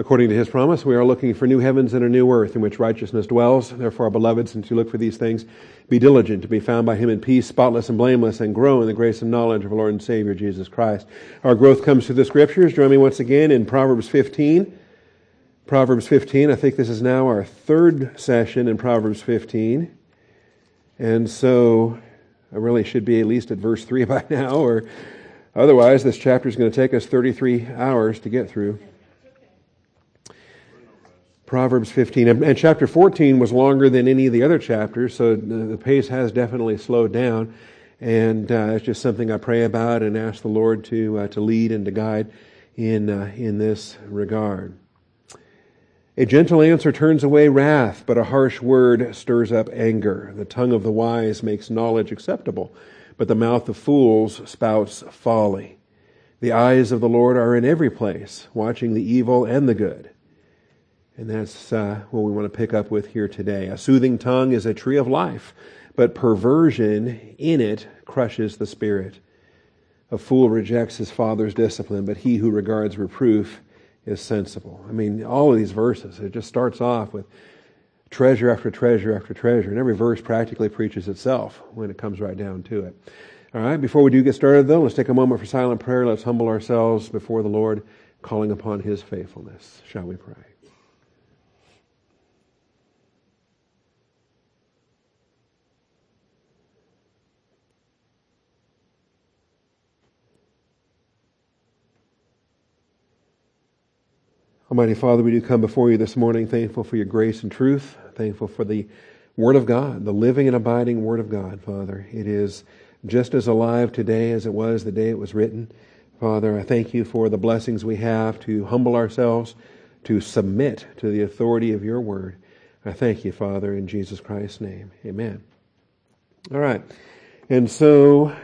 According to his promise, we are looking for new heavens and a new earth in which righteousness dwells. Therefore, beloved, since you look for these things, be diligent to be found by him in peace, spotless and blameless, and grow in the grace and knowledge of our Lord and Savior Jesus Christ. Our growth comes through the scriptures. Join me once again in Proverbs 15. Proverbs 15. I think this is now our third session in Proverbs 15. And so I really should be at least at verse 3 by now, or otherwise, this chapter is going to take us 33 hours to get through. Proverbs 15. And, chapter 14 was longer than any of the other chapters, so the, pace has definitely slowed down. And uh, it's just something I pray about and ask the Lord to, uh, to lead and to guide in, uh, in this regard. A gentle answer turns away wrath, but a harsh word stirs up anger. The tongue of the wise makes knowledge acceptable, but the mouth of fools spouts folly. The eyes of the Lord are in every place, watching the evil and the good. And that's uh, what we want to pick up with here today. A soothing tongue is a tree of life, but perversion in it crushes the spirit. A fool rejects his father's discipline, but he who regards reproof is sensible. I mean, all of these verses, it just starts off with treasure after treasure after treasure, and every verse practically preaches itself when it comes right down to it. All right, before we do get started, though, let's take a moment for silent prayer. Let's humble ourselves before the Lord, calling upon his faithfulness. Shall we pray? Almighty Father, we do come before you this morning thankful for your grace and truth, thankful for the Word of God, the living and abiding Word of God, Father. It is just as alive today as it was the day it was written. Father, I thank you for the blessings we have to humble ourselves, to submit to the authority of your Word. I thank you, Father, in Jesus Christ's name. Amen. All right. And so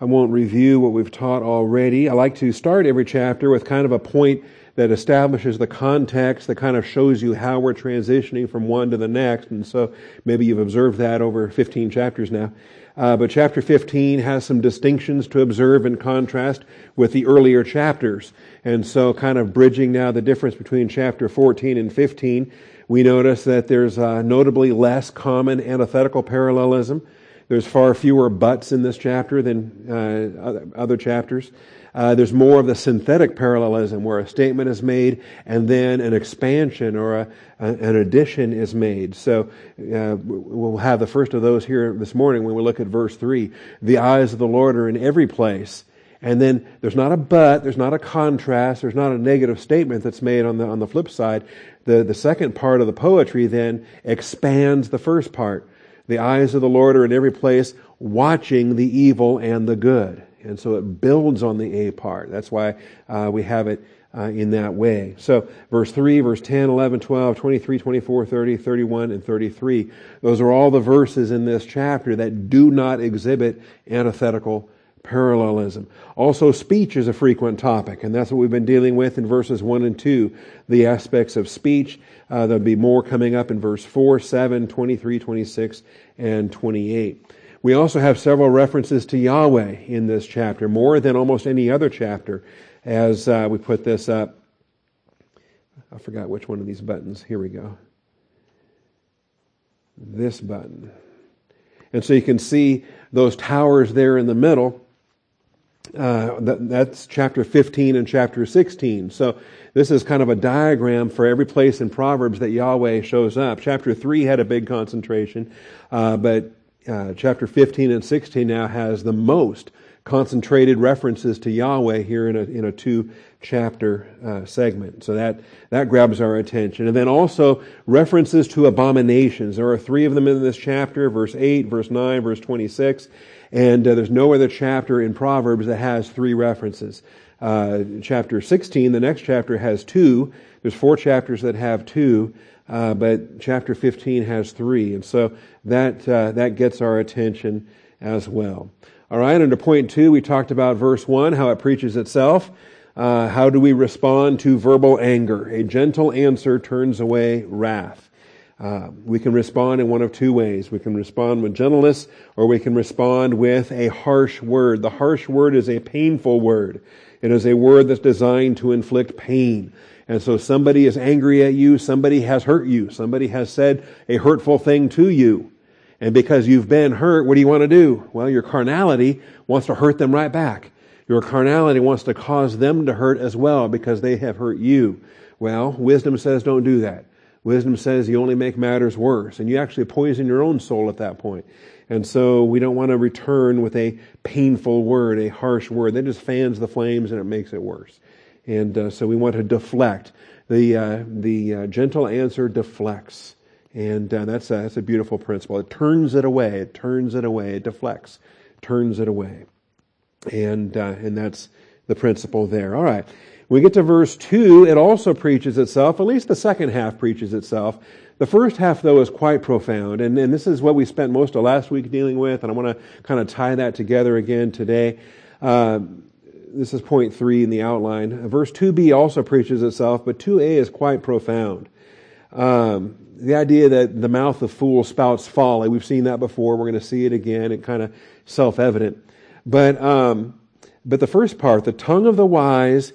I won't review what we've taught already. I like to start every chapter with kind of a point that establishes the context, that kind of shows you how we're transitioning from one to the next. And so maybe you've observed that over 15 chapters now. Uh, but chapter 15 has some distinctions to observe in contrast with the earlier chapters. And so kind of bridging now the difference between chapter 14 and 15, we notice that there's uh, notably less common antithetical parallelism. There's far fewer buts in this chapter than uh, other chapters. Uh, there's more of the synthetic parallelism where a statement is made and then an expansion or a, a, an addition is made. So uh, we'll have the first of those here this morning when we look at verse 3. The eyes of the Lord are in every place. And then there's not a but, there's not a contrast, there's not a negative statement that's made on the, on the flip side. The, the second part of the poetry then expands the first part. The eyes of the Lord are in every place, watching the evil and the good. And so it builds on the A part. That's why uh, we have it uh, in that way. So, verse 3, verse 10, 11, 12, 23, 24, 30, 31, and 33. Those are all the verses in this chapter that do not exhibit antithetical parallelism. Also, speech is a frequent topic, and that's what we've been dealing with in verses 1 and 2, the aspects of speech. Uh, there'll be more coming up in verse 4, 7, 23, 26, and 28. We also have several references to Yahweh in this chapter, more than almost any other chapter, as uh, we put this up. I forgot which one of these buttons. Here we go. This button. And so you can see those towers there in the middle uh, that, that's chapter 15 and chapter 16. So this is kind of a diagram for every place in Proverbs that Yahweh shows up. Chapter 3 had a big concentration, uh, but uh, chapter 15 and 16 now has the most concentrated references to Yahweh here in a, in a two chapter uh, segment. So that, that grabs our attention. And then also references to abominations. There are three of them in this chapter, verse 8, verse 9, verse 26. And uh, there's no other chapter in Proverbs that has three references. Uh, chapter 16, the next chapter has two. There's four chapters that have two, uh, but chapter 15 has three. And so that, uh, that gets our attention as well. All right, under point two, we talked about verse one, how it preaches itself. Uh, how do we respond to verbal anger? A gentle answer turns away wrath. Uh, we can respond in one of two ways. We can respond with gentleness or we can respond with a harsh word. The harsh word is a painful word. It is a word that's designed to inflict pain. And so somebody is angry at you, somebody has hurt you, somebody has said a hurtful thing to you. And because you've been hurt, what do you want to do? Well, your carnality wants to hurt them right back. Your carnality wants to cause them to hurt as well because they have hurt you. Well, wisdom says don't do that. Wisdom says you only make matters worse, and you actually poison your own soul at that point. And so we don't want to return with a painful word, a harsh word. That just fans the flames and it makes it worse. And uh, so we want to deflect. The, uh, the uh, gentle answer deflects. And uh, that's, a, that's a beautiful principle. It turns it away. It turns it away. It deflects. Turns it away. And, uh, and that's the principle there. All right. When we get to verse 2, it also preaches itself. At least the second half preaches itself. The first half, though, is quite profound, and, and this is what we spent most of last week dealing with, and I want to kind of tie that together again today. Uh, this is point three in the outline. Verse 2b also preaches itself, but 2a is quite profound. Um, the idea that the mouth of fools spouts folly, we've seen that before. We're going to see it again. It kind of self-evident. But, um, but the first part, the tongue of the wise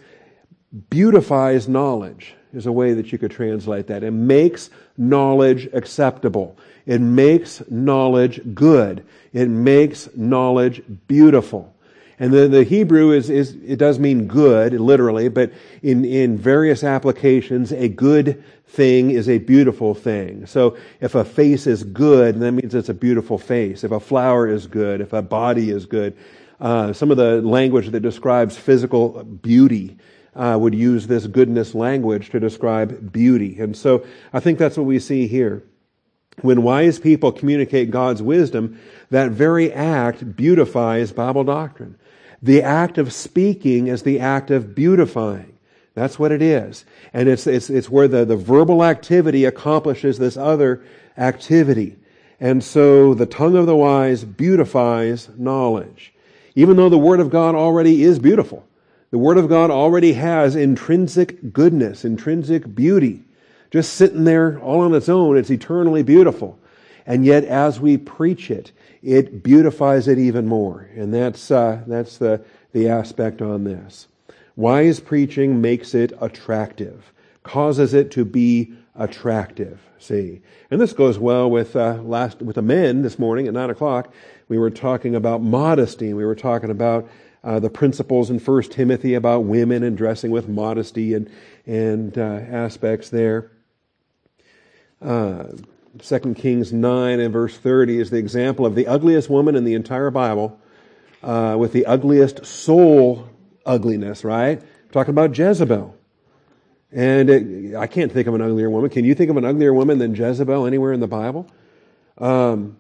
beautifies knowledge is a way that you could translate that. It makes knowledge acceptable. It makes knowledge good. It makes knowledge beautiful. And the, the Hebrew is, is, it does mean good, literally, but in, in various applications, a good thing is a beautiful thing. So if a face is good, that means it's a beautiful face. If a flower is good, if a body is good, uh, some of the language that describes physical beauty uh, would use this goodness language to describe beauty. And so I think that's what we see here. When wise people communicate God's wisdom, that very act beautifies Bible doctrine. The act of speaking is the act of beautifying. That's what it is. And it's, it's, it's where the, the verbal activity accomplishes this other activity. And so the tongue of the wise beautifies knowledge. Even though the Word of God already is beautiful. The Word of God already has intrinsic goodness, intrinsic beauty. Just sitting there all on its own, it's eternally beautiful. And yet, as we preach it, it beautifies it even more. And that's, uh, that's the, the aspect on this. Wise preaching makes it attractive, causes it to be attractive. See, and this goes well with uh, last with the men this morning at nine o'clock. We were talking about modesty. We were talking about uh, the principles in First Timothy about women and dressing with modesty and and uh, aspects there. Uh, Kings nine and verse thirty is the example of the ugliest woman in the entire Bible, uh, with the ugliest soul ugliness. Right, I'm talking about Jezebel. And it, I can't think of an uglier woman. Can you think of an uglier woman than Jezebel anywhere in the Bible? Um,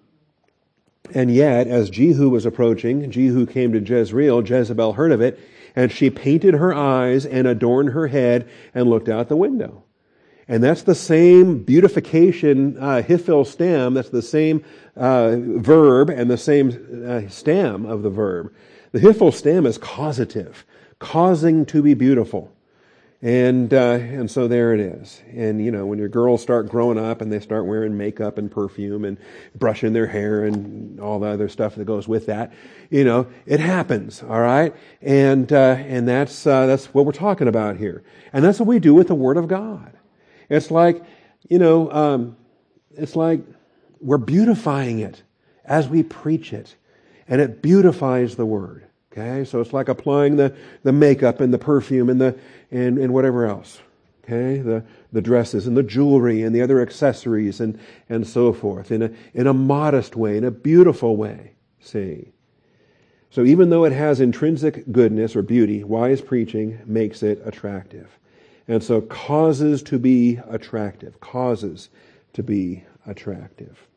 and yet, as Jehu was approaching, Jehu came to Jezreel, Jezebel heard of it, and she painted her eyes and adorned her head and looked out the window. And that's the same beautification, uh, hiphil stem, that's the same uh, verb and the same uh, stem of the verb. The hiphil stem is causative, causing to be beautiful. And uh, and so there it is. And you know, when your girls start growing up and they start wearing makeup and perfume and brushing their hair and all the other stuff that goes with that, you know, it happens. All right, and uh, and that's uh, that's what we're talking about here. And that's what we do with the Word of God. It's like, you know, um, it's like we're beautifying it as we preach it, and it beautifies the Word. Okay, so it's like applying the, the makeup and the perfume and the and, and whatever else. Okay, the, the dresses and the jewelry and the other accessories and, and so forth in a, in a modest way, in a beautiful way. See. So even though it has intrinsic goodness or beauty, wise preaching makes it attractive. And so causes to be attractive, causes to be attractive.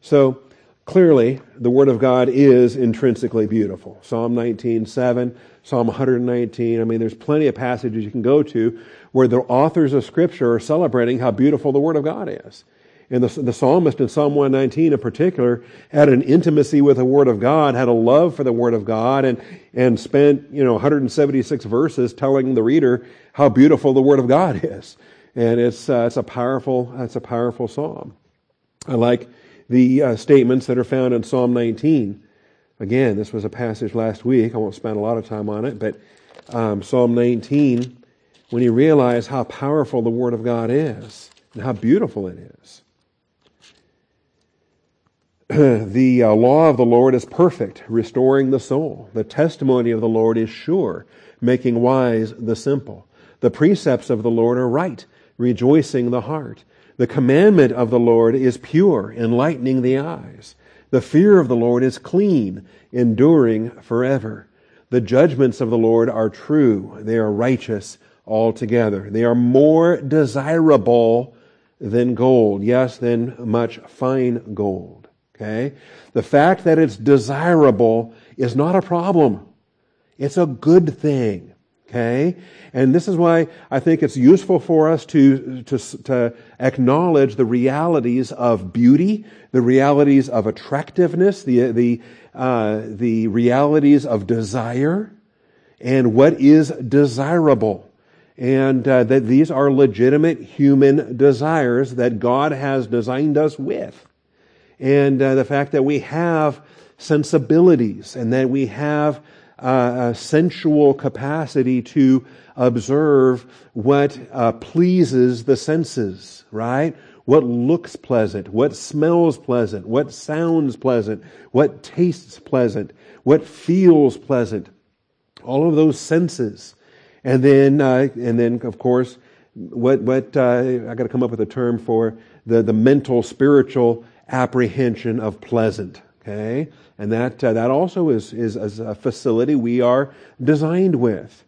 So Clearly, the Word of God is intrinsically beautiful. Psalm 19, 7, Psalm 119. I mean, there's plenty of passages you can go to where the authors of Scripture are celebrating how beautiful the Word of God is. And the, the psalmist in Psalm 119 in particular had an intimacy with the Word of God, had a love for the Word of God, and, and spent, you know, 176 verses telling the reader how beautiful the Word of God is. And it's, uh, it's a powerful, it's a powerful psalm. I like the uh, statements that are found in Psalm 19. Again, this was a passage last week. I won't spend a lot of time on it, but um, Psalm 19 when you realize how powerful the Word of God is and how beautiful it is. the uh, law of the Lord is perfect, restoring the soul. The testimony of the Lord is sure, making wise the simple. The precepts of the Lord are right, rejoicing the heart. The commandment of the Lord is pure, enlightening the eyes. The fear of the Lord is clean, enduring forever. The judgments of the Lord are true. They are righteous altogether. They are more desirable than gold. Yes, than much fine gold. Okay? The fact that it's desirable is not a problem. It's a good thing. Okay? And this is why I think it's useful for us to, to, to acknowledge the realities of beauty, the realities of attractiveness, the, the, uh, the realities of desire, and what is desirable. And uh, that these are legitimate human desires that God has designed us with. And uh, the fact that we have sensibilities and that we have uh, a sensual capacity to observe what uh, pleases the senses, right? What looks pleasant, what smells pleasant, what sounds pleasant, what tastes pleasant, what feels pleasant. All of those senses. And then, uh, and then, of course, what, what, uh, I gotta come up with a term for the, the mental, spiritual apprehension of pleasant. Okay? And that, uh, that also is, is, is a facility we are designed with.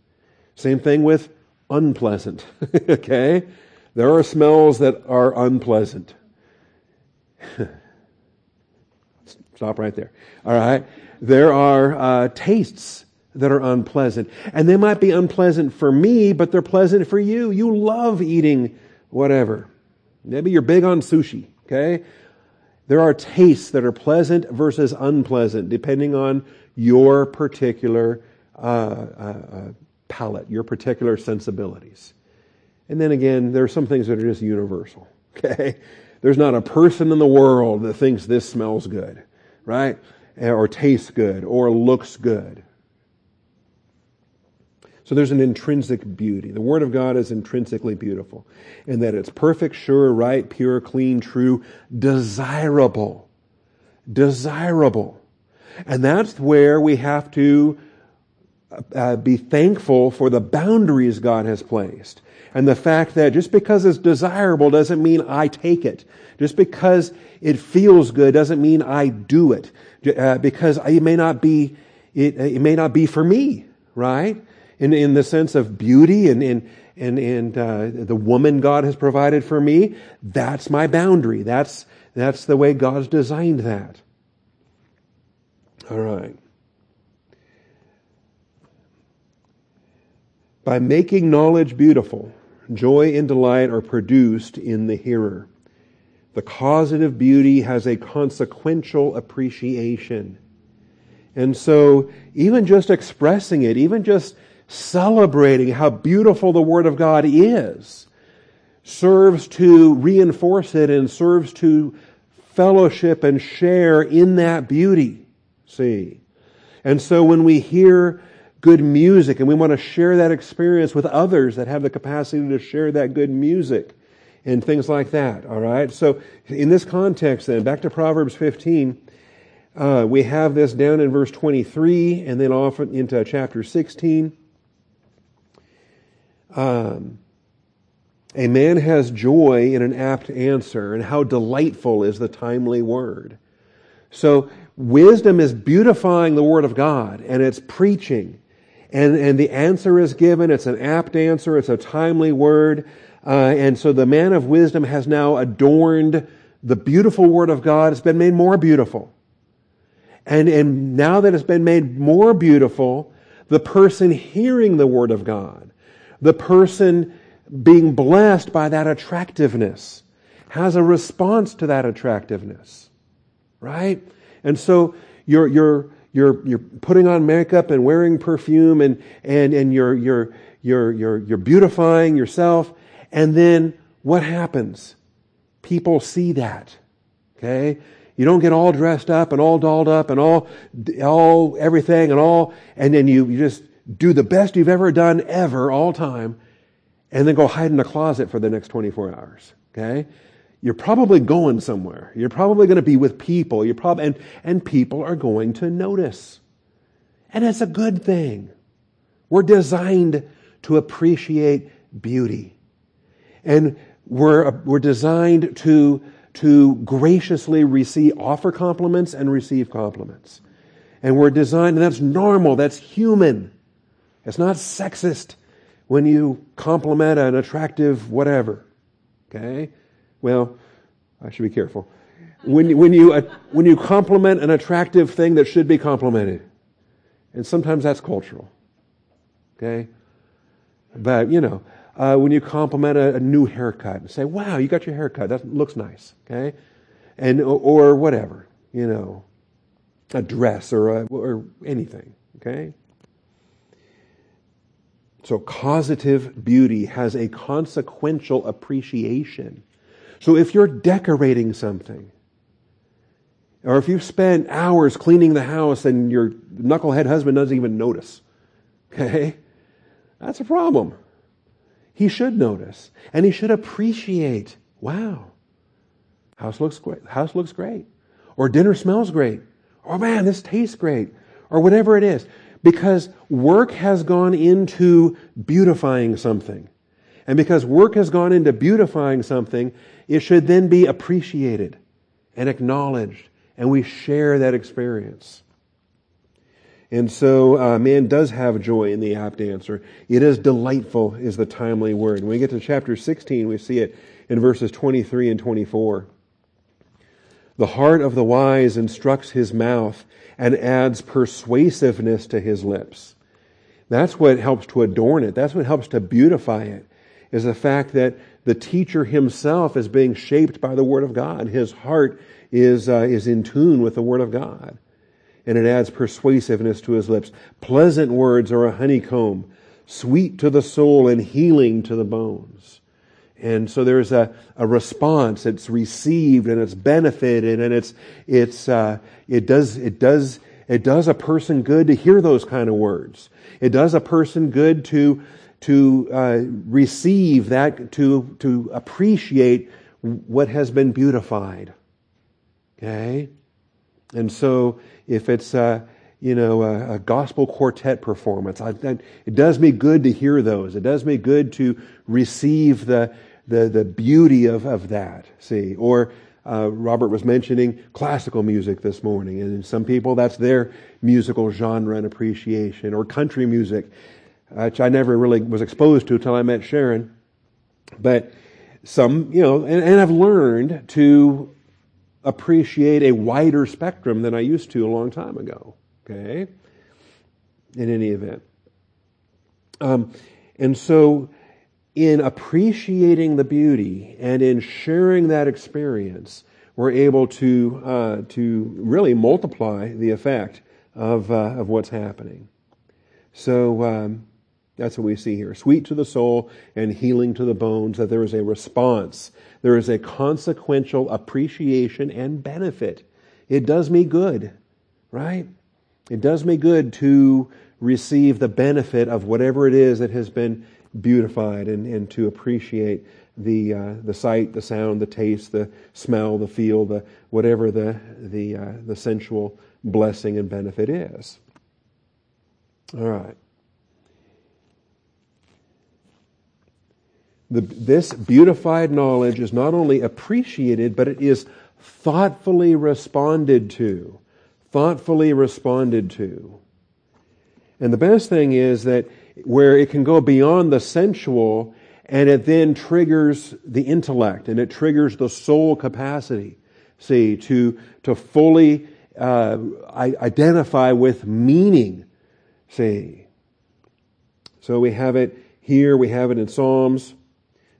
Same thing with unpleasant. okay? There are smells that are unpleasant. Stop right there. All right? There are uh, tastes that are unpleasant. And they might be unpleasant for me, but they're pleasant for you. You love eating whatever. Maybe you're big on sushi, okay? There are tastes that are pleasant versus unpleasant, depending on your particular uh, uh, uh, palate, your particular sensibilities. And then again, there are some things that are just universal. Okay? There's not a person in the world that thinks this smells good, right? Or tastes good, or looks good. So there's an intrinsic beauty. The Word of God is intrinsically beautiful in that it's perfect, sure, right, pure, clean, true, desirable. Desirable. And that's where we have to uh, be thankful for the boundaries God has placed. And the fact that just because it's desirable doesn't mean I take it. Just because it feels good doesn't mean I do it. Uh, because it may not be, it, it may not be for me, right? In, in the sense of beauty and, and, and, and uh, the woman God has provided for me, that's my boundary. That's, that's the way God's designed that. All right. By making knowledge beautiful, joy and delight are produced in the hearer. The causative beauty has a consequential appreciation. And so, even just expressing it, even just celebrating how beautiful the Word of God is serves to reinforce it and serves to fellowship and share in that beauty. See? And so when we hear good music and we want to share that experience with others that have the capacity to share that good music and things like that, all right? So in this context then, back to Proverbs 15, uh, we have this down in verse 23 and then off into chapter 16. Um, a man has joy in an apt answer, and how delightful is the timely word. So, wisdom is beautifying the word of God, and it's preaching. And, and the answer is given. It's an apt answer. It's a timely word. Uh, and so the man of wisdom has now adorned the beautiful word of God. It's been made more beautiful. And, and now that it's been made more beautiful, the person hearing the word of God the person being blessed by that attractiveness has a response to that attractiveness, right? And so you're, you're, you're, you're putting on makeup and wearing perfume and, and, and you're, you're, you're, you're, you're beautifying yourself. And then what happens? People see that, okay? You don't get all dressed up and all dolled up and all, all everything and all, and then you, you just do the best you've ever done ever, all time, and then go hide in a closet for the next 24 hours. Okay? You're probably going somewhere. You're probably going to be with people. You're probably, and, and people are going to notice. And it's a good thing. We're designed to appreciate beauty. And we're, we're designed to, to graciously receive, offer compliments and receive compliments. And we're designed, and that's normal, that's human. It's not sexist when you compliment an attractive whatever. Okay? Well, I should be careful. When, when, you, uh, when you compliment an attractive thing that should be complimented, and sometimes that's cultural. Okay? But, you know, uh, when you compliment a, a, new haircut and say, wow, you got your haircut, that looks nice. Okay? And, or, or whatever, you know, a dress or, a, or anything. Okay? So, causative beauty has a consequential appreciation. So, if you're decorating something, or if you've spent hours cleaning the house and your knucklehead husband doesn't even notice, okay, that's a problem. He should notice, and he should appreciate. Wow, house looks great. House looks great, or dinner smells great, or man, this tastes great, or whatever it is because work has gone into beautifying something. And because work has gone into beautifying something, it should then be appreciated and acknowledged, and we share that experience. And so uh, man does have joy in the apt answer. It is delightful, is the timely word. When we get to chapter 16, we see it in verses 23 and 24. The heart of the wise instructs his mouth and adds persuasiveness to his lips. That's what helps to adorn it. That's what helps to beautify it, is the fact that the teacher himself is being shaped by the Word of God. His heart is, uh, is in tune with the Word of God. And it adds persuasiveness to his lips. Pleasant words are a honeycomb, sweet to the soul and healing to the bones. And so there's a, a response. It's received and it's benefited and it's, it's, uh, it does, it does, it does a person good to hear those kind of words. It does a person good to, to uh, receive that, to, to appreciate what has been beautified. Okay? And so if it's, uh, you know, a, a, gospel quartet performance. I, I, it does me good to hear those. It does me good to receive the, the, the beauty of, of that. See, or uh, Robert was mentioning classical music this morning, and some people that's their musical genre and appreciation, or country music, which I never really was exposed to until I met Sharon. But some, you know, and, and I've learned to appreciate a wider spectrum than I used to a long time ago. Okay? In any event. Um, and so in appreciating the beauty and in sharing that experience, we're able to, uh, to really multiply the effect of, uh, of what's happening. So um, that's what we see here. Sweet to the soul and healing to the bones, that there is a response. There is a consequential appreciation and benefit. It does me good, right? It does me good to receive the benefit of whatever it is that has been beautified and, and to appreciate the uh, the sight, the sound, the taste, the smell, the feel, the whatever the the uh, the sensual blessing and benefit is. All right. The, this beautified knowledge is not only appreciated, but it is thoughtfully responded to. Thoughtfully responded to. And the best thing is that where it can go beyond the sensual and it then triggers the intellect and it triggers the soul capacity, see, to, to fully uh, identify with meaning, see. So we have it here, we have it in Psalms.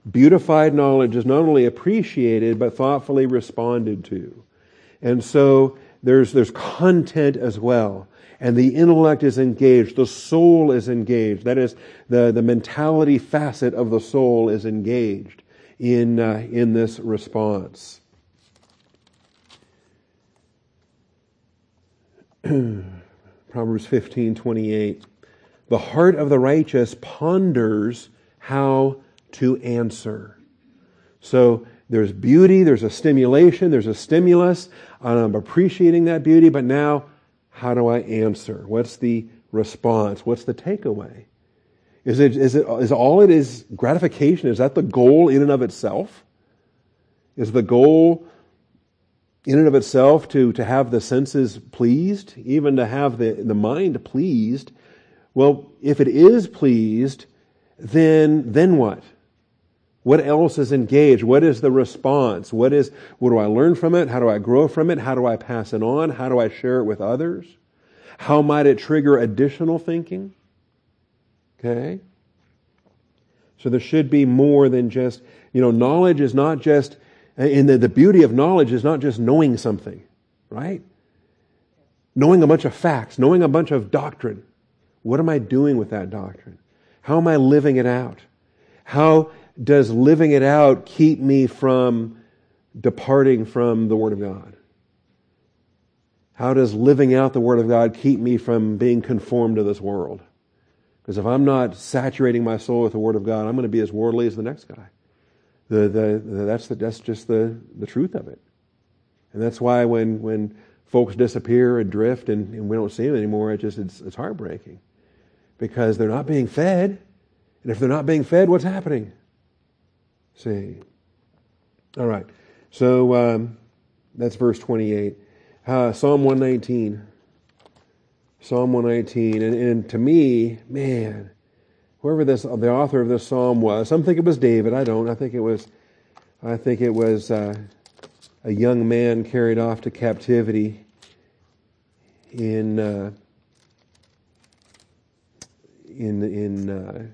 Beautified knowledge is not only appreciated, but thoughtfully responded to. And so there's, there's content as well and the intellect is engaged, the soul is engaged. That is, the, the mentality facet of the soul is engaged in, uh, in this response. Proverbs 15, 28. The heart of the righteous ponders how to answer. So there's beauty, there's a stimulation, there's a stimulus, I'm appreciating that beauty, but now how do I answer? What's the response? What's the takeaway? Is it, is it, is all it is gratification? Is that the goal in and of itself? Is the goal in and of itself to, to have the senses pleased, even to have the, the mind pleased? Well, if it is pleased, then, then what? What else is engaged? What is the response? What is, what do I learn from it? How do I grow from it? How do I pass it on? How do I share it with others? How might it trigger additional thinking? Okay? So there should be more than just, you know, knowledge is not just, and the, the beauty of knowledge is not just knowing something, right? Knowing a bunch of facts, knowing a bunch of doctrine. What am I doing with that doctrine? How am I living it out? How does living it out keep me from departing from the Word of God? How does living out the Word of God keep me from being conformed to this world? Because if I'm not saturating my soul with the Word of God, I'm going to be as worldly as the next guy. The, the, the, that's, the, that's just the, the truth of it. And that's why when, when folks disappear and drift and, and we don't see them anymore, it just, it's, it's heartbreaking. Because they're not being fed. And if they're not being fed, what's happening? See. All right. So um, that's verse 28. Uh, Psalm 119. Psalm 119. And, and to me, man, whoever this, the author of this psalm was, some think it was David. I don't. I think it was, I think it was uh, a young man carried off to captivity in uh, in in uh,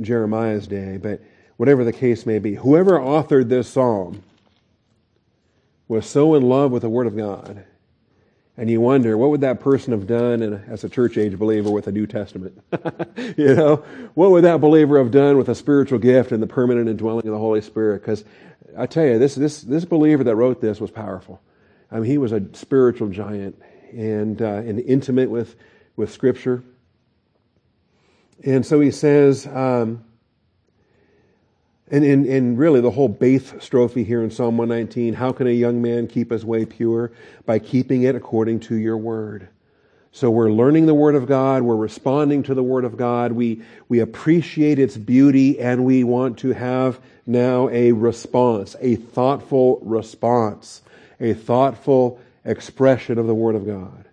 Jeremiah's day. But whatever the case may be, whoever authored this psalm was so in love with the Word of God and you wonder, what would that person have done in, as a church age believer with a New Testament? you know, what would that believer have done with a spiritual gift and the permanent indwelling of the Holy Spirit? Because I tell you, this, this, this believer that wrote this was powerful. I mean, he was a spiritual giant and, uh, and intimate with, with Scripture. And so he says, um, and, and, and really, the whole Baith strophe here in Psalm 119 how can a young man keep his way pure? By keeping it according to your word. So we're learning the Word of God, we're responding to the Word of God, we, we appreciate its beauty, and we want to have now a response, a thoughtful response, a thoughtful expression of the Word of God.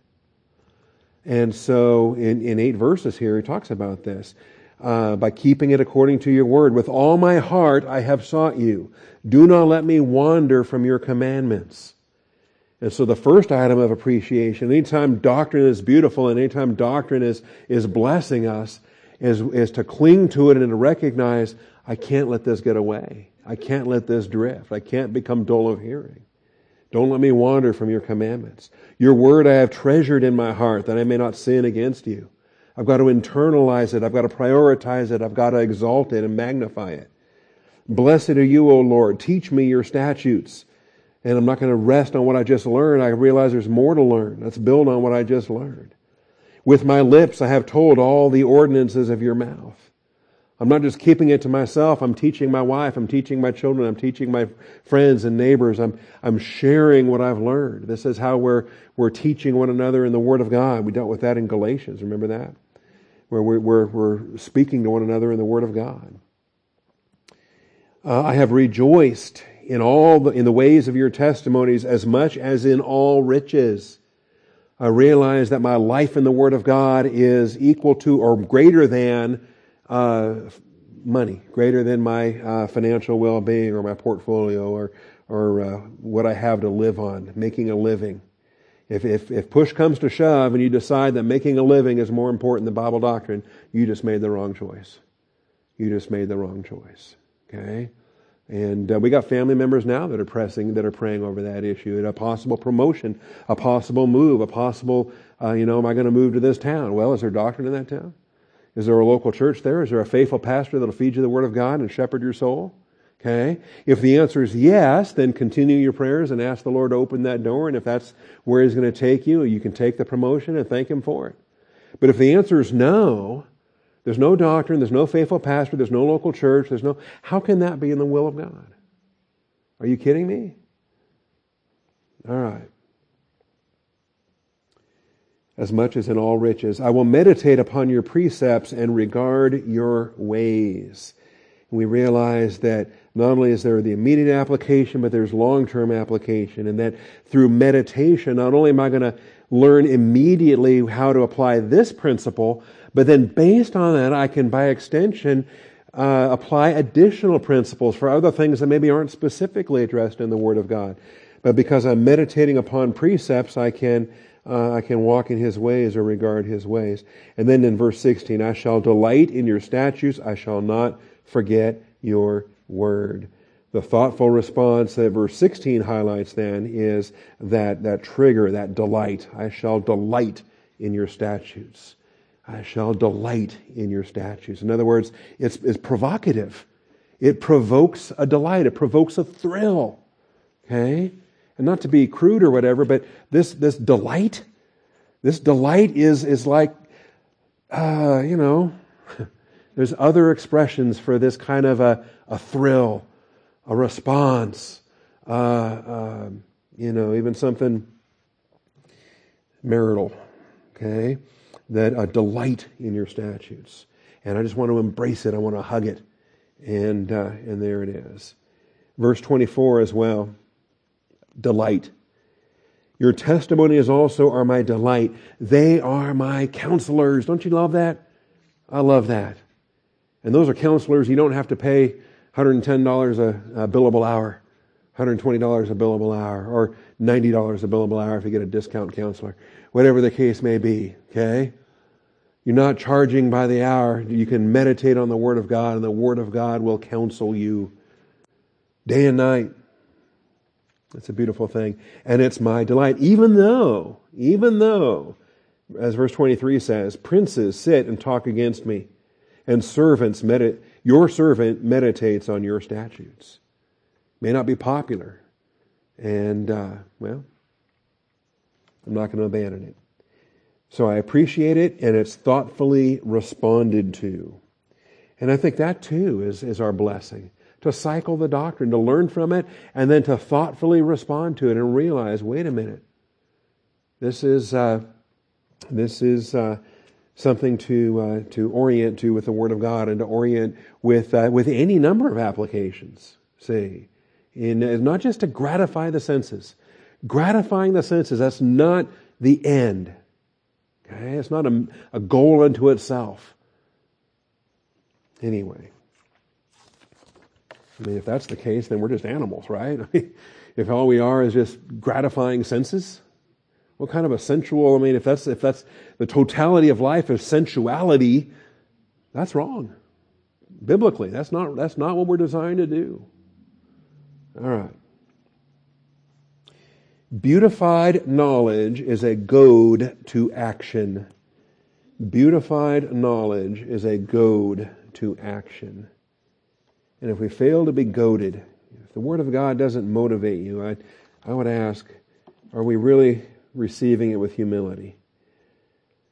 And so in, in eight verses here, he talks about this uh, by keeping it according to your word. With all my heart I have sought you. Do not let me wander from your commandments. And so the first item of appreciation, anytime doctrine is beautiful and anytime doctrine is, is blessing us, is, is to cling to it and to recognize, I can't let this get away. I can't let this drift. I can't become dull of hearing. Don't let me wander from your commandments. Your word I have treasured in my heart that I may not sin against you. I've got to internalize it. I've got to prioritize it. I've got to exalt it and magnify it. Blessed are you, O Lord. Teach me your statutes. And I'm not going to rest on what I just learned. I realize there's more to learn. Let's build on what I just learned. With my lips, I have told all the ordinances of your mouth. I'm not just keeping it to myself. I'm teaching my wife. I'm teaching my children. I'm teaching my friends and neighbors. I'm, I'm sharing what I've learned. This is how we're, we're teaching one another in the Word of God. We dealt with that in Galatians. Remember that? Where we're, we're, we're speaking to one another in the Word of God. Uh, I have rejoiced in all the, in the ways of your testimonies as much as in all riches. I realize that my life in the Word of God is equal to or greater than uh, money, greater than my uh, financial well-being or my portfolio or or uh, what I have to live on, making a living. If, if, if push comes to shove and you decide that making a living is more important than Bible doctrine, you just made the wrong choice. You just made the wrong choice. Okay? And uh, we got family members now that are pressing, that are praying over that issue, a possible promotion, a possible move, a possible, uh, you know, am I going to move to this town? Well, is there doctrine in that town? Is there a local church there? Is there a faithful pastor that'll feed you the Word of God and shepherd your soul? Okay? If the answer is yes, then continue your prayers and ask the Lord to open that door. And if that's where He's going to take you, you can take the promotion and thank Him for it. But if the answer is no, There's no doctrine, there's no faithful pastor, there's no local church, there's no. How can that be in the will of God? Are you kidding me? All right. As much as in all riches. I will meditate upon your precepts and regard your ways. We realize that not only is there the immediate application, but there's long-term application. And that through meditation, not only am I going to learn immediately how to apply this principle, but then based on that, I can, by extension, uh, apply additional principles for other things that maybe aren't specifically addressed in the Word of God. But because I'm meditating upon precepts, I can uh, I can walk in His ways or regard His ways. And then in verse 16, I shall delight in your statutes; I shall not forget your word. The thoughtful response that verse 16 highlights then is that that trigger, that delight. I shall delight in your statutes. I shall delight in your statutes. In other words, it's, it's provocative. It provokes a delight. It provokes a thrill. Okay? And not to be crude or whatever, but this, this delight, this delight is, is like, uh, you know, there's other expressions for this kind of a, a thrill, a response, uh, uh, you know, even something marital, okay? that a delight in your statutes. And I just want to embrace it. I want to hug it. And, uh, and there it is. Verse 24 as well. Delight. Your testimonies also are my delight. They are my counselors. Don't you love that? I love that. And those are counselors you don't have to pay $110 a, a billable hour, $120 a billable hour, or $90 a billable hour if you get a discount counselor. Whatever the case may be, okay? You're not charging by the hour. You can meditate on the Word of God, and the Word of God will counsel you day and night. It's a beautiful thing. And it's my delight. Even though, even though, as verse 23 says, princes sit and talk against me, and servants, your servant meditates on your statutes. May not be popular. And, uh, well, I'm not going to abandon it. So I appreciate it and it's thoughtfully responded to. And I think that too is, is our blessing. To cycle the doctrine, to learn from it, and then to thoughtfully respond to it and realize, wait a minute, this is, uh, this is uh, something to, uh, to orient to with the Word of God and to orient with, uh, with any number of applications, see. In, not just to gratify the senses. Gratifying the senses, that's not the end. Okay? It's not a, a goal unto itself. Anyway. I mean, if that's the case, then we're just animals, right? if all we are is just gratifying senses, what kind of a sensual, I mean, if that's, if that's the totality of life is sensuality, that's wrong. Biblically, that's not, that's not what we're designed to do. All right. Beautified knowledge is a goad to action. Beautified knowledge is a goad to action. And if we fail to be goaded, if the Word of God doesn't motivate you, I, I would ask, are we really receiving it with humility?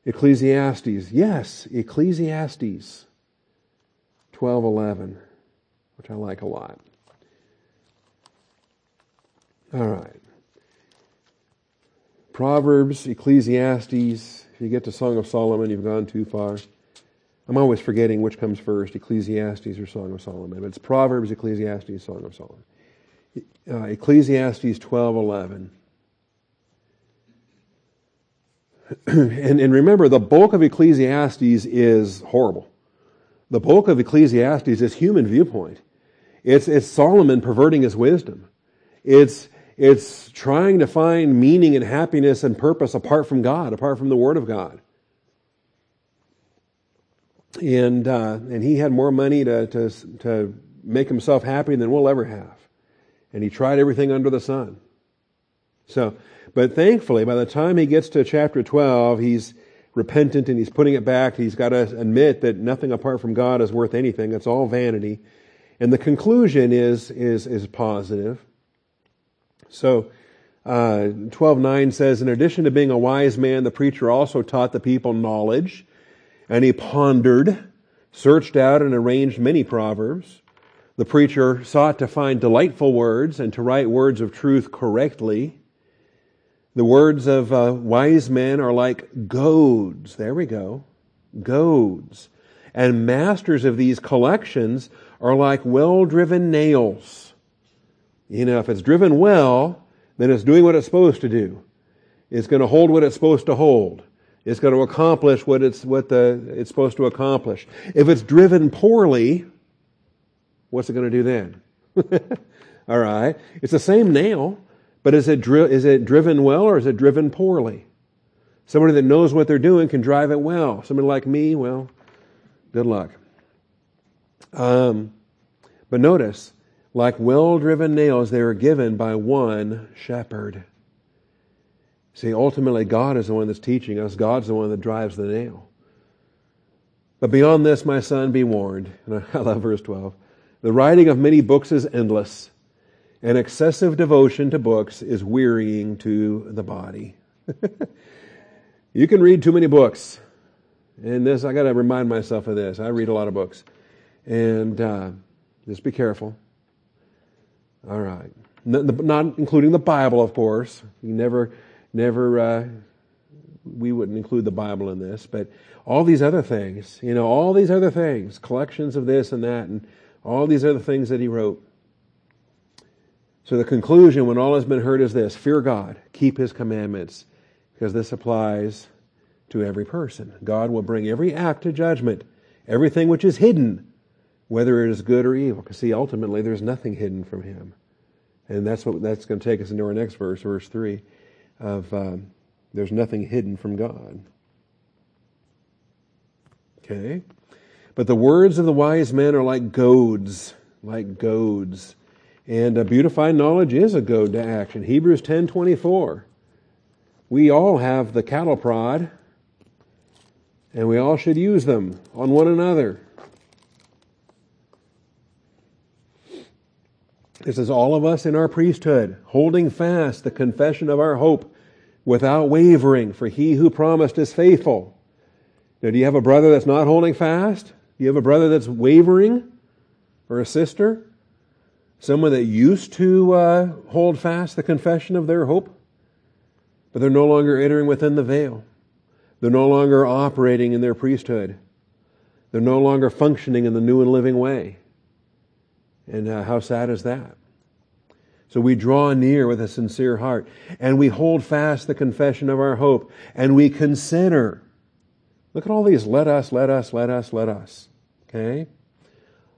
Ecclesiastes, yes, Ecclesiastes 12:11, which I like a lot. All right. Proverbs, Ecclesiastes. If you get to Song of Solomon, you've gone too far. I'm always forgetting which comes first, Ecclesiastes or Song of Solomon. But it's Proverbs, Ecclesiastes, Song of Solomon. Uh, Ecclesiastes 12:11. and, and remember, the bulk of Ecclesiastes is horrible. The bulk of Ecclesiastes is human viewpoint. It's, it's Solomon perverting his wisdom. It's it's trying to find meaning and happiness and purpose apart from God, apart from the Word of God. And, uh, and he had more money to, to, to make himself happy than we'll ever have. And he tried everything under the sun. So, but thankfully, by the time he gets to chapter 12, he's repentant and he's putting it back. He's got to admit that nothing apart from God is worth anything. It's all vanity. And the conclusion is, is, is positive. So, uh, 12.9 says, In addition to being a wise man, the preacher also taught the people knowledge, and he pondered searched out and arranged many proverbs. The preacher sought to find delightful words and to write words of truth correctly. The words of uh, wise men are like goads. There we go. Goads. And masters of these collections are like well driven nails. You know, if it's driven well, then it's doing what it's supposed to do. It's going to hold what it's supposed to hold. It's going to accomplish what it's, what the, it's supposed to accomplish. If it's driven poorly, what's it going to do then? All right. It's the same nail, but is it, dri- is it driven well or is it driven poorly? Somebody that knows what they're doing can drive it well. Somebody like me, well, good luck. Um, but notice, like well driven nails, they are given by one shepherd. See, ultimately, God is the one that's teaching us, God's the one that drives the nail. But beyond this, my son, be warned. And I love verse 12. The writing of many books is endless, and excessive devotion to books is wearying to the body. you can read too many books. And this, I got to remind myself of this. I read a lot of books. And uh, just be careful. All right. Not including the Bible, of course. You never, never, uh, we wouldn't include the Bible in this, but all these other things, you know, all these other things, collections of this and that, and all these other things that he wrote. So the conclusion, when all has been heard, is this fear God, keep his commandments, because this applies to every person. God will bring every act to judgment, everything which is hidden whether it is good or evil. Because see, ultimately, there's nothing hidden from Him, and that's what that's going to take us into our next verse, verse three, of um, there's nothing hidden from God. Okay, but the words of the wise men are like goads, like goads, and uh, a beautified knowledge is a goad to action. Hebrews ten twenty four. We all have the cattle prod, and we all should use them on one another. This is all of us in our priesthood, holding fast the confession of our hope without wavering, for he who promised is faithful. Now, do you have a brother that's not holding fast? Do you have a brother that's wavering? Or a sister? Someone that used to uh, hold fast the confession of their hope, but they're no longer entering within the veil. They're no longer operating in their priesthood. They're no longer functioning in the new and living way. And uh, how sad is that? So we draw near with a sincere heart and we hold fast the confession of our hope and we consider. Look at all these let us, let us, let us, let us. Okay?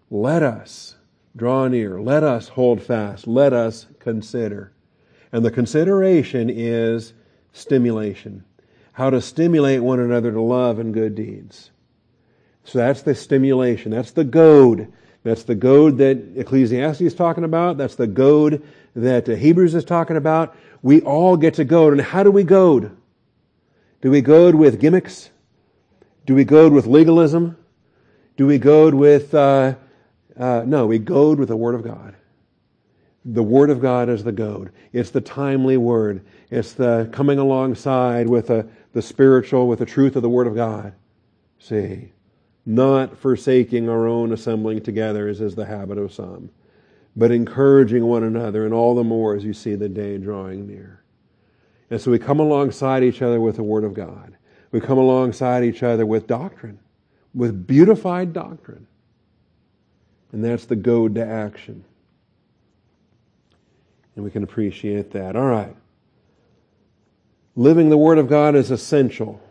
Let us draw near. Let us hold fast. Let us consider. And the consideration is stimulation. How to stimulate one another to love and good deeds. So that's the stimulation. That's the goad that's the goad that Ecclesiastes is talking about. That's the goad that Hebrews is talking about. We all get to goad. And how do we goad? Do we goad with gimmicks? Do we goad with legalism? Do we goad with, uh, uh, no, we goad with the Word of God. The Word of God is the goad. It's the timely Word. It's the coming alongside with the, the spiritual, with the truth of the Word of God. See? not forsaking our own assembling together, as is the habit of some, but encouraging one another, and all the more as you see the day drawing near. And so we come alongside each other with the Word of God. We come alongside each other with doctrine, with beautified doctrine. And that's the goad to action. And we can appreciate that. All right. Living the Word of God is essential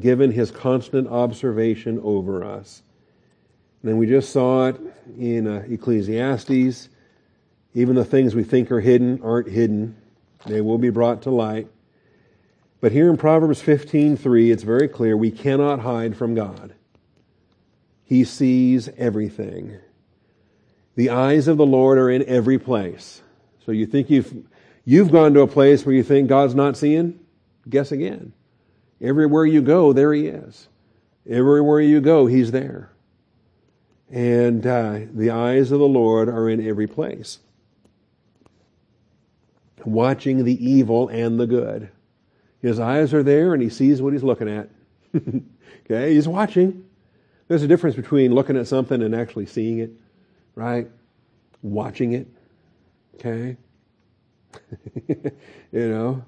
given his constant observation over us. And then we just saw it in uh, Ecclesiastes. Even the things we think are hidden aren't hidden. They will be brought to light. But here in Proverbs 15:3, it's very clear we cannot hide from God. He sees everything. The eyes of the Lord are in every place. So you think you've you've gone to a place where you think God's not seeing? Guess again. Everywhere you go, there he is. Everywhere you go, he's there. And uh, the eyes of the Lord are in every place, watching the evil and the good. His eyes are there and he sees what he's looking at. okay, he's watching. There's a difference between looking at something and actually seeing it, right? Watching it, okay? you know,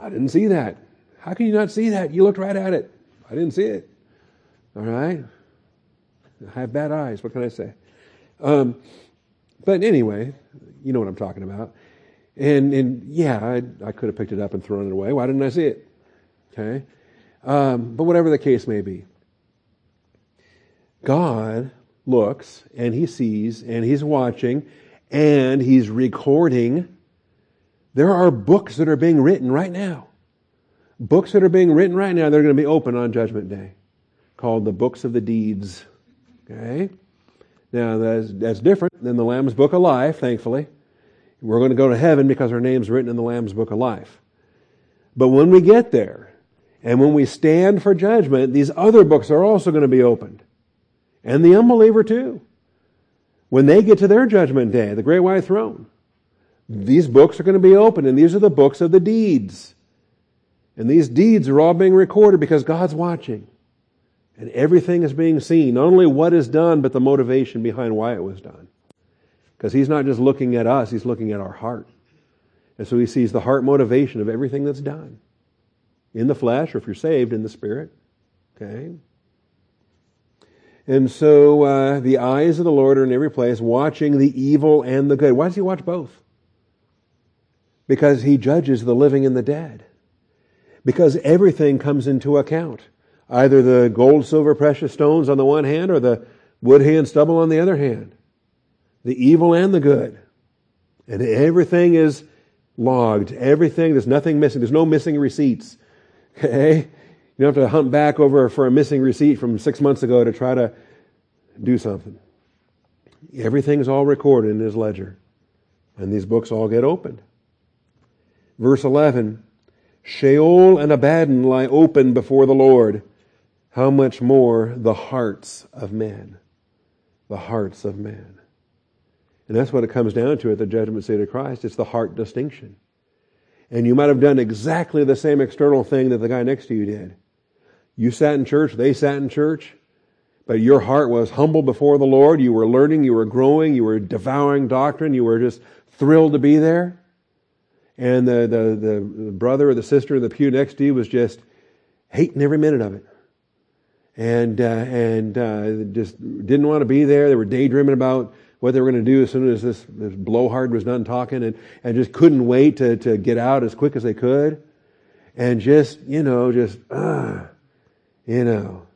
I didn't see that. How can you not see that? You looked right at it. I didn't see it. All right? I have bad eyes. What can I say? Um, but anyway, you know what I'm talking about. And, and yeah, I, I could have picked it up and thrown it away. Why didn't I see it? Okay? Um, but whatever the case may be, God looks and he sees and he's watching and he's recording. There are books that are being written right now. Books that are being written right now, they're going to be open on Judgment Day, called the Books of the Deeds. Okay? Now, that's, that's different than the Lamb's Book of Life, thankfully. We're going to go to heaven because our name's written in the Lamb's Book of Life. But when we get there, and when we stand for judgment, these other books are also going to be opened. And the unbeliever too. When they get to their judgment day, the great white throne, these books are going to be opened, and these are the books of the deeds. And these deeds are all being recorded because God's watching. And everything is being seen, not only what is done, but the motivation behind why it was done. Because He's not just looking at us, He's looking at our heart. And so He sees the heart motivation of everything that's done in the flesh, or if you're saved, in the spirit. Okay? And so uh, the eyes of the Lord are in every place, watching the evil and the good. Why does He watch both? Because He judges the living and the dead. Because everything comes into account either the gold, silver, precious stones on the one hand or the wood, hay, and stubble on the other hand. The evil and the good. And everything is logged. Everything, there's nothing missing. There's no missing receipts. Okay? You don't have to hunt back over for a missing receipt from six months ago to try to do something. Everything's all recorded in his ledger. And these books all get opened. Verse 11 Sheol and Abaddon lie open before the Lord how much more the hearts of men? The hearts of men. And that's what it comes down to at the judgment seat of Christ. It's the heart distinction. And you might have done exactly the same external thing that the guy next to you did. You sat in church, they sat in church, but your heart was humble before the Lord. You were learning, you were growing, you were devouring doctrine, you were just thrilled to be there. And the, the, the brother or the sister in the pew next to you was just hating every minute of it and uh, and uh, just didn't want to be there. They were daydreaming about what they were going to do as soon as this, this blowhard was done talking, and, and just couldn't wait to, to get out as quick as they could, and just you know just ah, you know,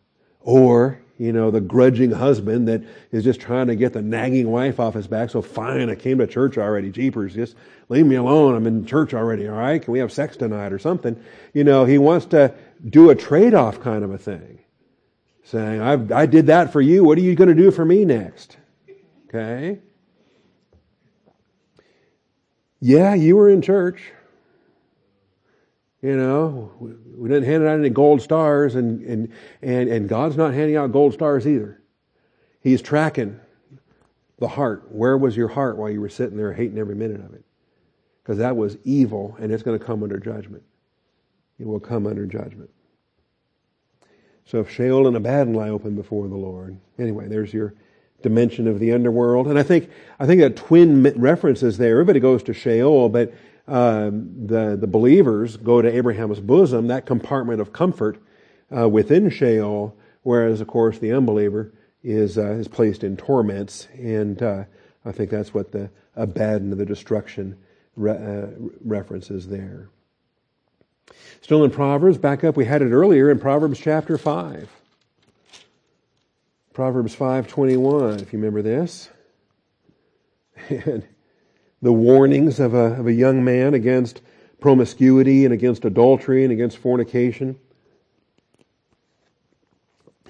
or you know the grudging husband that is just trying to get the nagging wife off his back. So fine, I came to church already. Jeepers, just leave me alone. I'm in church already. All right, can we have sex tonight or something? You know, he wants to do a trade off kind of a thing saying, I, I did that for you. What are you going to do for me next? Okay. Yeah, you were in church. You know, we didn't hand out any gold stars, and, and, and, and God's not handing out gold stars either. He's tracking the heart. Where was your heart while you were sitting there hating every minute of it? Because that was evil, and it's going to come under judgment. It will come under judgment. So if Sheol and Abaddon lie open before the Lord. Anyway, there's your dimension of the underworld. And I think, I think that twin references there. Everybody goes to Sheol, but um, the, the believers go to Abraham's bosom, that compartment of comfort uh, within Sheol, whereas, of course, the unbeliever is, uh, is placed in torments. And uh, I think that's what the Abaddon, the destruction, re- uh, references there. Still in Proverbs, back up, we had it earlier in Proverbs chapter 5. Proverbs 5:21, if you remember this. And the warnings of a, of a young man against promiscuity and against adultery and against fornication.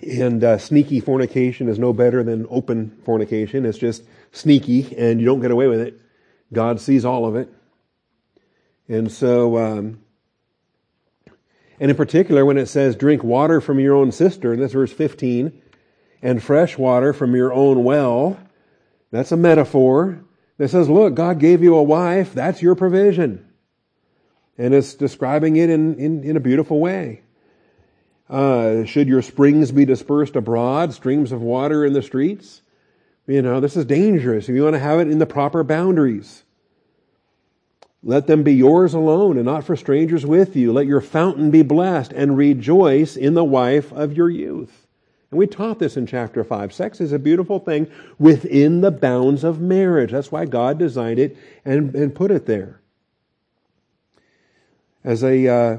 And uh, sneaky fornication is no better than open fornication. It's just sneaky and you don't get away with it. God sees all of it. And so, um, and in particular, when it says, drink water from your own cistern, that's verse 15, and fresh water from your own well, that's a metaphor that says, look, God gave you a wife, that's your provision. And it's describing it in, in, in a beautiful way. Uh, should your springs be dispersed abroad, streams of water in the streets? You know, this is dangerous. If you want to have it in the proper boundaries. Let them be yours alone and not for strangers with you. Let your fountain be blessed and rejoice in the wife of your youth. And we taught this in chapter 5. Sex is a beautiful thing within the bounds of marriage. That's why God designed it and, and put it there. As a, uh,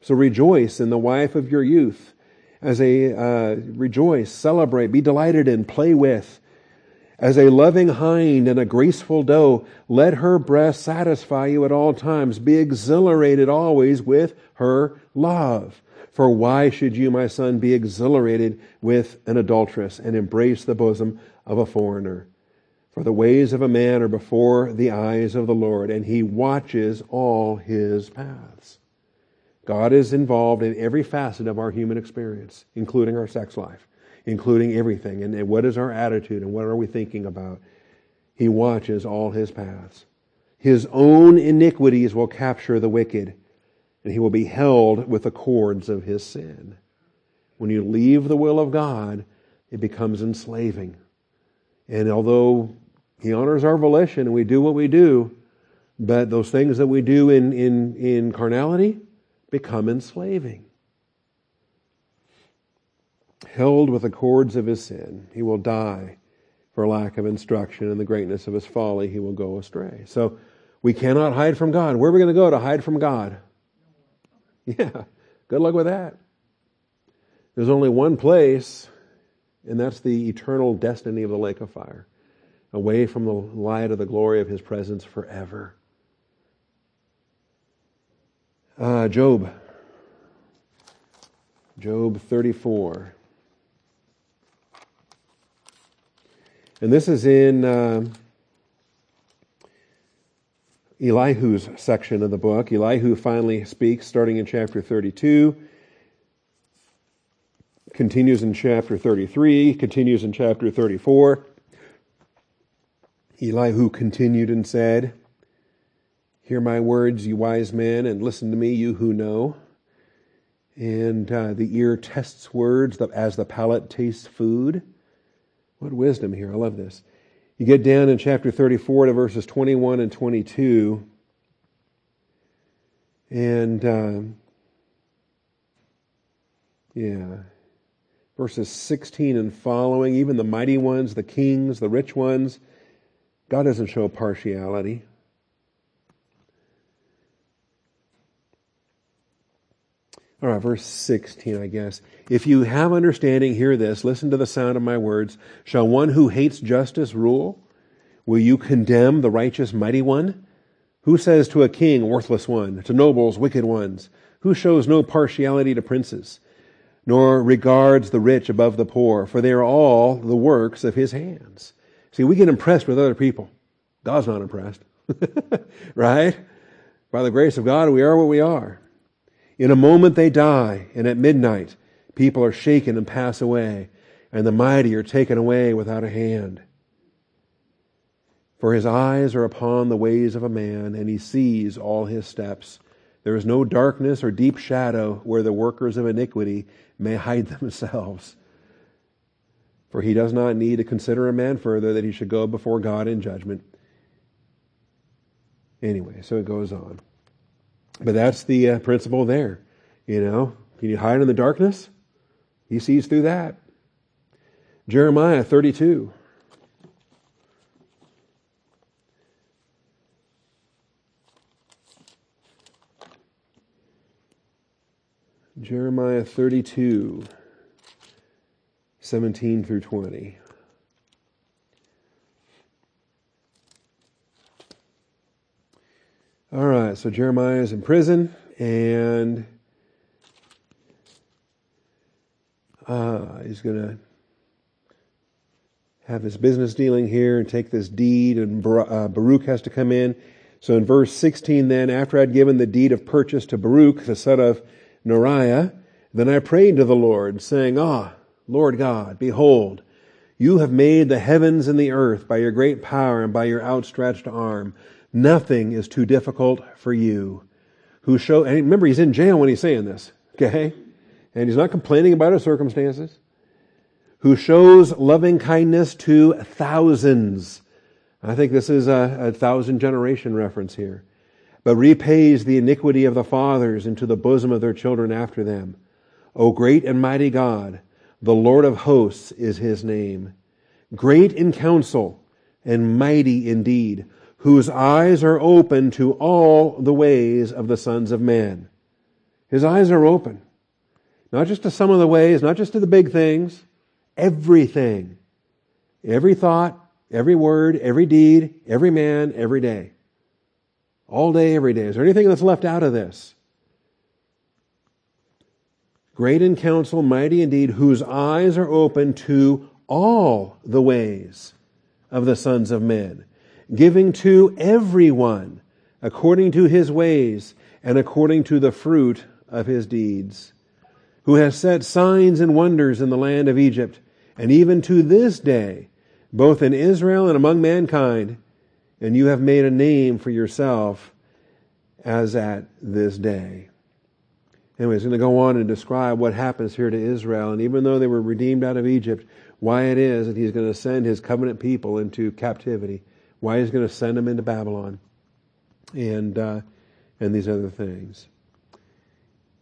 so rejoice in the wife of your youth. As a, uh, rejoice, celebrate, be delighted in, play with. As a loving hind and a graceful doe, let her breast satisfy you at all times. Be exhilarated always with her love. For why should you, my son, be exhilarated with an adulteress and embrace the bosom of a foreigner? For the ways of a man are before the eyes of the Lord, and he watches all his paths. God is involved in every facet of our human experience, including our sex life including everything. And, what is our attitude and what are we thinking about? He watches all his paths. His own iniquities will capture the wicked, and he will be held with the cords of his sin. When you leave the will of God, it becomes enslaving. And although he honors our volition and we do what we do, but those things that we do in, in, in carnality become enslaving held with the cords of his sin. He will die for lack of instruction and the greatness of his folly. He will go astray. So we cannot hide from God. Where are we going to go to hide from God? Yeah, good luck with that. There's only one place, and that's the eternal destiny of the lake of fire, away from the light of the glory of his presence forever. Uh, Job. Job 34. And this is in uh, Elihu's section of the book. Elihu finally speaks, starting in chapter 32, continues in chapter 33, continues in chapter 34. Elihu continued and said, Hear my words, you wise men, and listen to me, you who know. And uh, the ear tests words as the palate tastes food. What wisdom here. I love this. You get down in chapter 34 to verses 21 and 22. And, uh, yeah, verses 16 and following, even the mighty ones, the kings, the rich ones, God doesn't show partiality. All right, verse 16, I guess. If you have understanding, hear this. Listen to the sound of my words. Shall one who hates justice rule? Will you condemn the righteous mighty one? Who says to a king, worthless one, to nobles, wicked ones? Who shows no partiality to princes, nor regards the rich above the poor? For they are all the works of his hands. See, we get impressed with other people. God's not impressed. right? By the grace of God, we are what we are. In a moment they die, and at midnight people are shaken and pass away, and the mighty are taken away without a hand. For his eyes are upon the ways of a man, and he sees all his steps. There is no darkness or deep shadow where the workers of iniquity may hide themselves. For he does not need to consider a man further that he should go before God in judgment. Anyway, so it goes on. But that's the uh, principle there. You know, can you hide in the darkness? He sees through that. Jeremiah 32. Jeremiah 32, 17 through 20. All right, so Jeremiah is in prison and uh, he's going to have his business dealing here and take this deed, and uh, Baruch has to come in. So in verse 16, then, after I'd given the deed of purchase to Baruch, the son of Neriah, then I prayed to the Lord, saying, Ah, Lord God, behold, you have made the heavens and the earth by your great power and by your outstretched arm. Nothing is too difficult for you. Who show, and remember, he's in jail when he's saying this, okay? and he's not complaining about his circumstances, who shows loving kindness to thousands. I think this is a, a thousand generation reference here. But repays the iniquity of the fathers into the bosom of their children after them. O great and mighty God, the Lord of hosts is his name. Great in counsel and mighty indeed, whose eyes are open to all the ways of the sons of men. His eyes are open. Not just to some of the ways, not just to the big things, everything. Every thought, every word, every deed, every man, every day. All day, every day. Is there anything that's left out of this? Great in counsel, mighty indeed, whose eyes are open to all the ways of the sons of men, giving to everyone according to his ways and according to the fruit of his deeds, who has set signs and wonders in the land of Egypt, and even to this day, both in Israel and among mankind, and you have made a name for yourself as at this day. Anyway, he's going to go on and describe what happens here to Israel. And even though they were redeemed out of Egypt, why it is that he's going to send his covenant people into captivity, why he's going to send them into Babylon, and, uh, and these other things.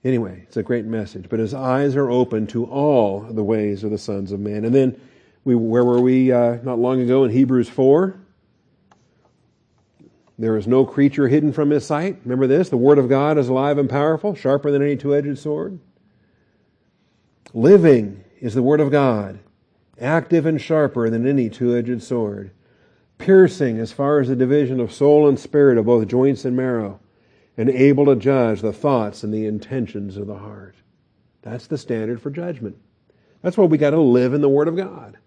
Anyway, it's a great message. But his eyes are open to all the ways of the sons of man. And then, we, where were we uh, not long ago in Hebrews 4? There is no creature hidden from his sight. Remember this? The word of God is alive and powerful, sharper than any two edged sword. Living is the word of God, active and sharper than any two edged sword, piercing as far as the division of soul and spirit, of both joints and marrow and able to judge the thoughts and the intentions of the heart. That's the standard for judgment. That's why we got to live in the Word of God.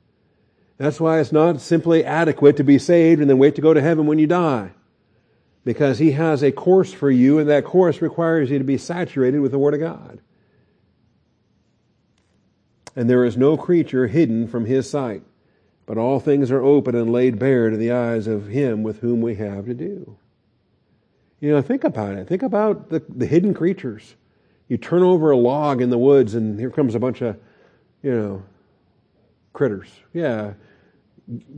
That's why it's not simply adequate to be saved and then wait to go to heaven when you die. Because He has a course for you, and that course requires you to be saturated with the Word of God. And there is no creature hidden from His sight, but all things are open and laid bare to the eyes of Him with whom we have to do. You know, think about it. Think about the, the hidden creatures. You turn over a log in the woods, and here comes a bunch of, you know, critters. Yeah,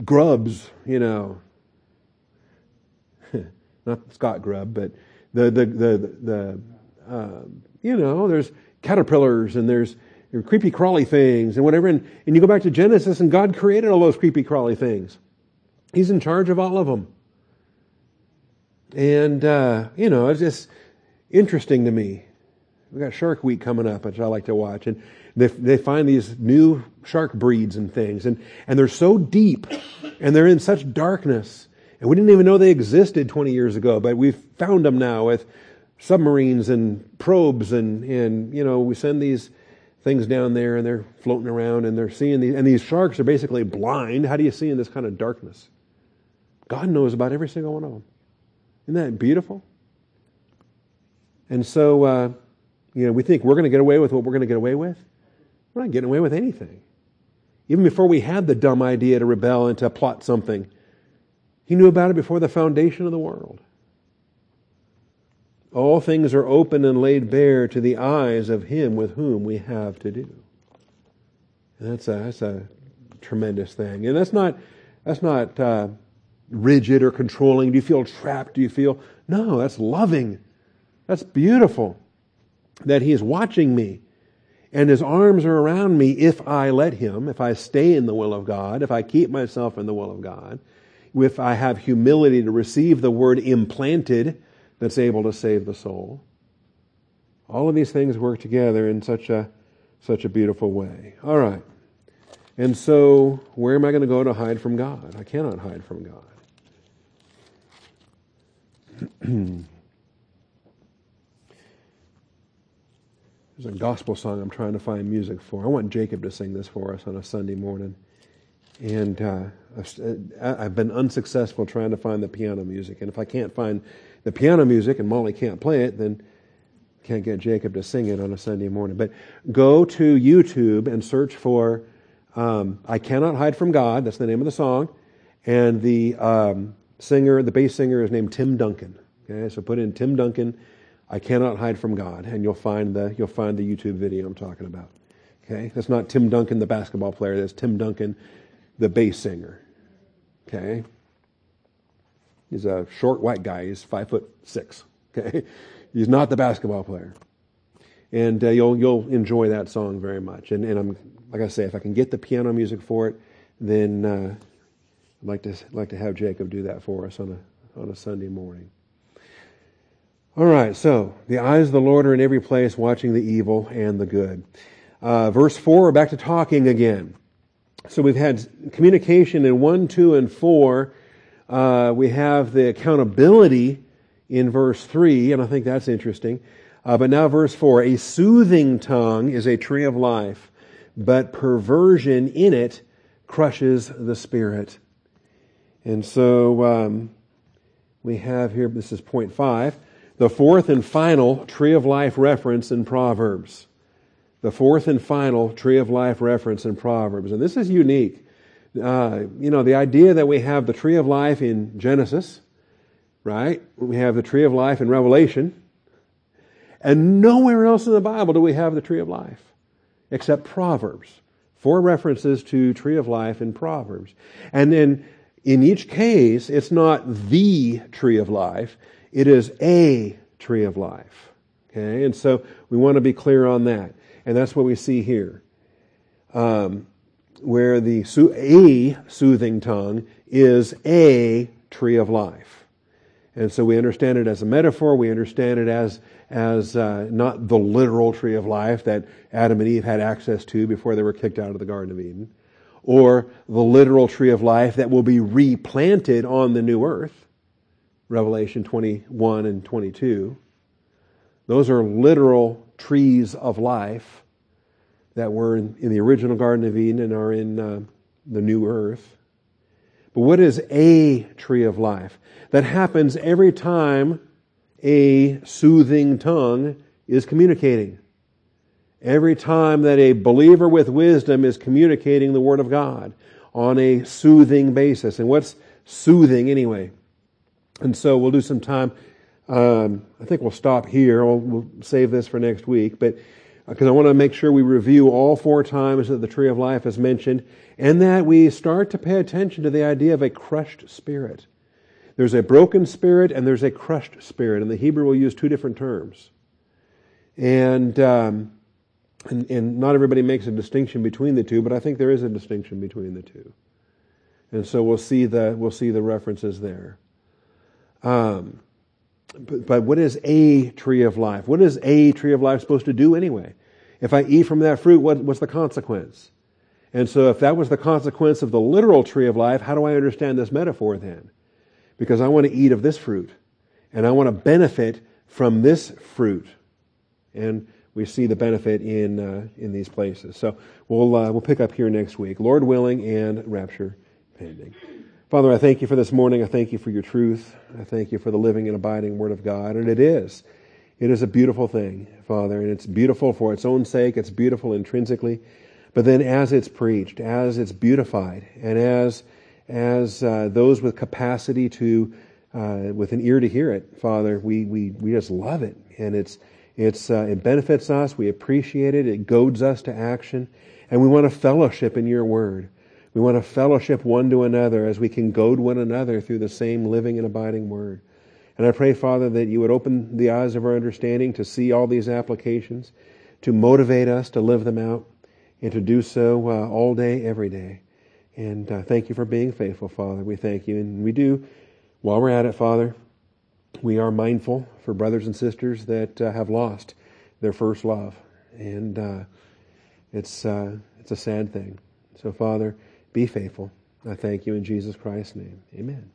grubs. You know, not Scott grub, but the the the the uh, you know, there's caterpillars and there's creepy crawly things and whatever. And, and you go back to Genesis, and God created all those creepy crawly things. He's in charge of all of them. And, uh, you know, it's just interesting to me. We got Shark Week coming up, which I like to watch. And they, they find these new shark breeds and things. And, and they're so deep and they're in such darkness. And we didn't even know they existed 20 years ago, but we've found them now with submarines and probes. And, and you know, we send these things down there and they're floating around and they're seeing these. And these sharks are basically blind. How do you see in this kind of darkness? God knows about every single one of them. Isn't that beautiful? And so, uh, you know, we think we're going to get away with what we're going to get away with. We're not getting away with anything. Even before we had the dumb idea to rebel and to plot something, he knew about it before the foundation of the world. All things are open and laid bare to the eyes of him with whom we have to do. And that's a, that's a tremendous thing. And that's not, that's not, uh, rigid or controlling? Do you feel trapped? Do you feel, no, that's loving. That's beautiful. That He is watching me and His arms are around me if I let Him, if I stay in the will of God, if I keep myself in the will of God, if I have humility to receive the word implanted that's able to save the soul. All of these things work together in such a, such a beautiful way. All right. And so, where am I going to go to hide from God? I cannot hide from God. There's a gospel song I'm trying to find music for. I want Jacob to sing this for us on a Sunday morning. And uh, I've been unsuccessful trying to find the piano music. And if I can't find the piano music and Molly can't play it, then can't get Jacob to sing it on a Sunday morning. But go to YouTube and search for um, I Cannot Hide from God. That's the name of the song. And the um, singer, the bass singer, is named Tim Duncan. Okay, so put in Tim Duncan, I cannot hide from God, and you'll find the you'll find the YouTube video I'm talking about. Okay, that's not Tim Duncan, the basketball player. That's Tim Duncan, the bass singer. Okay, he's a short white guy. He's five foot six. Okay, he's not the basketball player, and uh, you'll you'll enjoy that song very much. And and I'm like I say, if I can get the piano music for it, then uh, I'd like to like to have Jacob do that for us on a on a Sunday morning. All right, so the eyes of the Lord are in every place, watching the evil and the good. Uh, verse 4, we're back to talking again. So we've had communication in 1, 2, and 4. Uh, we have the accountability in verse 3, and I think that's interesting. Uh, but now, verse 4 a soothing tongue is a tree of life, but perversion in it crushes the spirit. And so um, we have here, this is point 5 the fourth and final tree of life reference in Proverbs. The fourth and final tree of life reference in Proverbs. And this is unique. Uh, you know, the idea that we have the tree of life in Genesis, right? We have the tree of life in Revelation. And nowhere else in the Bible do we have the tree of life except Proverbs. Four references to tree of life in Proverbs. And then in each case, it's not the tree of life. It is a tree of life. Okay, and so we want to be clear on that. And that's what we see here. Um, where the a soothing tongue is a tree of life. And so we understand it as a metaphor. We understand it as, as uh, not the literal tree of life that Adam and Eve had access to before they were kicked out of the Garden of Eden, or the literal tree of life that will be replanted on the new earth. Revelation 21 and 22. Those are literal trees of life that were in, in the original Garden of Eden and are in uh, the new earth. But what is a tree of life? That happens every time a soothing tongue is communicating. Every time that a believer with wisdom is communicating the Word of God on a soothing basis. And what's soothing anyway? And so we'll do some time. Um, I think we'll stop here. We'll, we'll save this for next week, but because I want to make sure we review all four times that the tree of life is mentioned, and that we start to pay attention to the idea of a crushed spirit. There's a broken spirit and there's a crushed spirit, and the Hebrew will use two different terms. And, um, and, and not everybody makes a distinction between the two, but I think there is a distinction between the two. And so we'll see the we'll see the references there. Um, but, but what is a tree of life? What is a tree of life supposed to do anyway? If I eat from that fruit, what, what's the consequence? And so, if that was the consequence of the literal tree of life, how do I understand this metaphor then? Because I want to eat of this fruit, and I want to benefit from this fruit. And we see the benefit in, uh, in these places. So, we'll, uh, we'll pick up here next week, Lord willing, and rapture pending. Father, I thank you for this morning. I thank you for your truth. I thank you for the living and abiding Word of God. And it is. It is a beautiful thing, Father, and it's beautiful for its own sake. It's beautiful intrinsically. But then as it's preached, as it's beautified, and as, as uh, those with capacity to, uh, with an ear to hear it, Father, we, we, we just love it. And it's, it's, uh, it benefits us. We appreciate it. It goads us to action. And we want to fellowship in your Word. We want to fellowship one to another as we can goad one another through the same living and abiding word. And I pray, Father, that you would open the eyes of our understanding to see all these applications, to motivate us to live them out, and to do so uh, all day, every day. And uh, thank you for being faithful, Father. We thank you. And we do, while we're at it, Father, we are mindful for brothers and sisters that uh, have lost their first love. And uh, it's, uh, it's a sad thing. So, Father, be faithful. I thank you in Jesus Christ's name. Amen.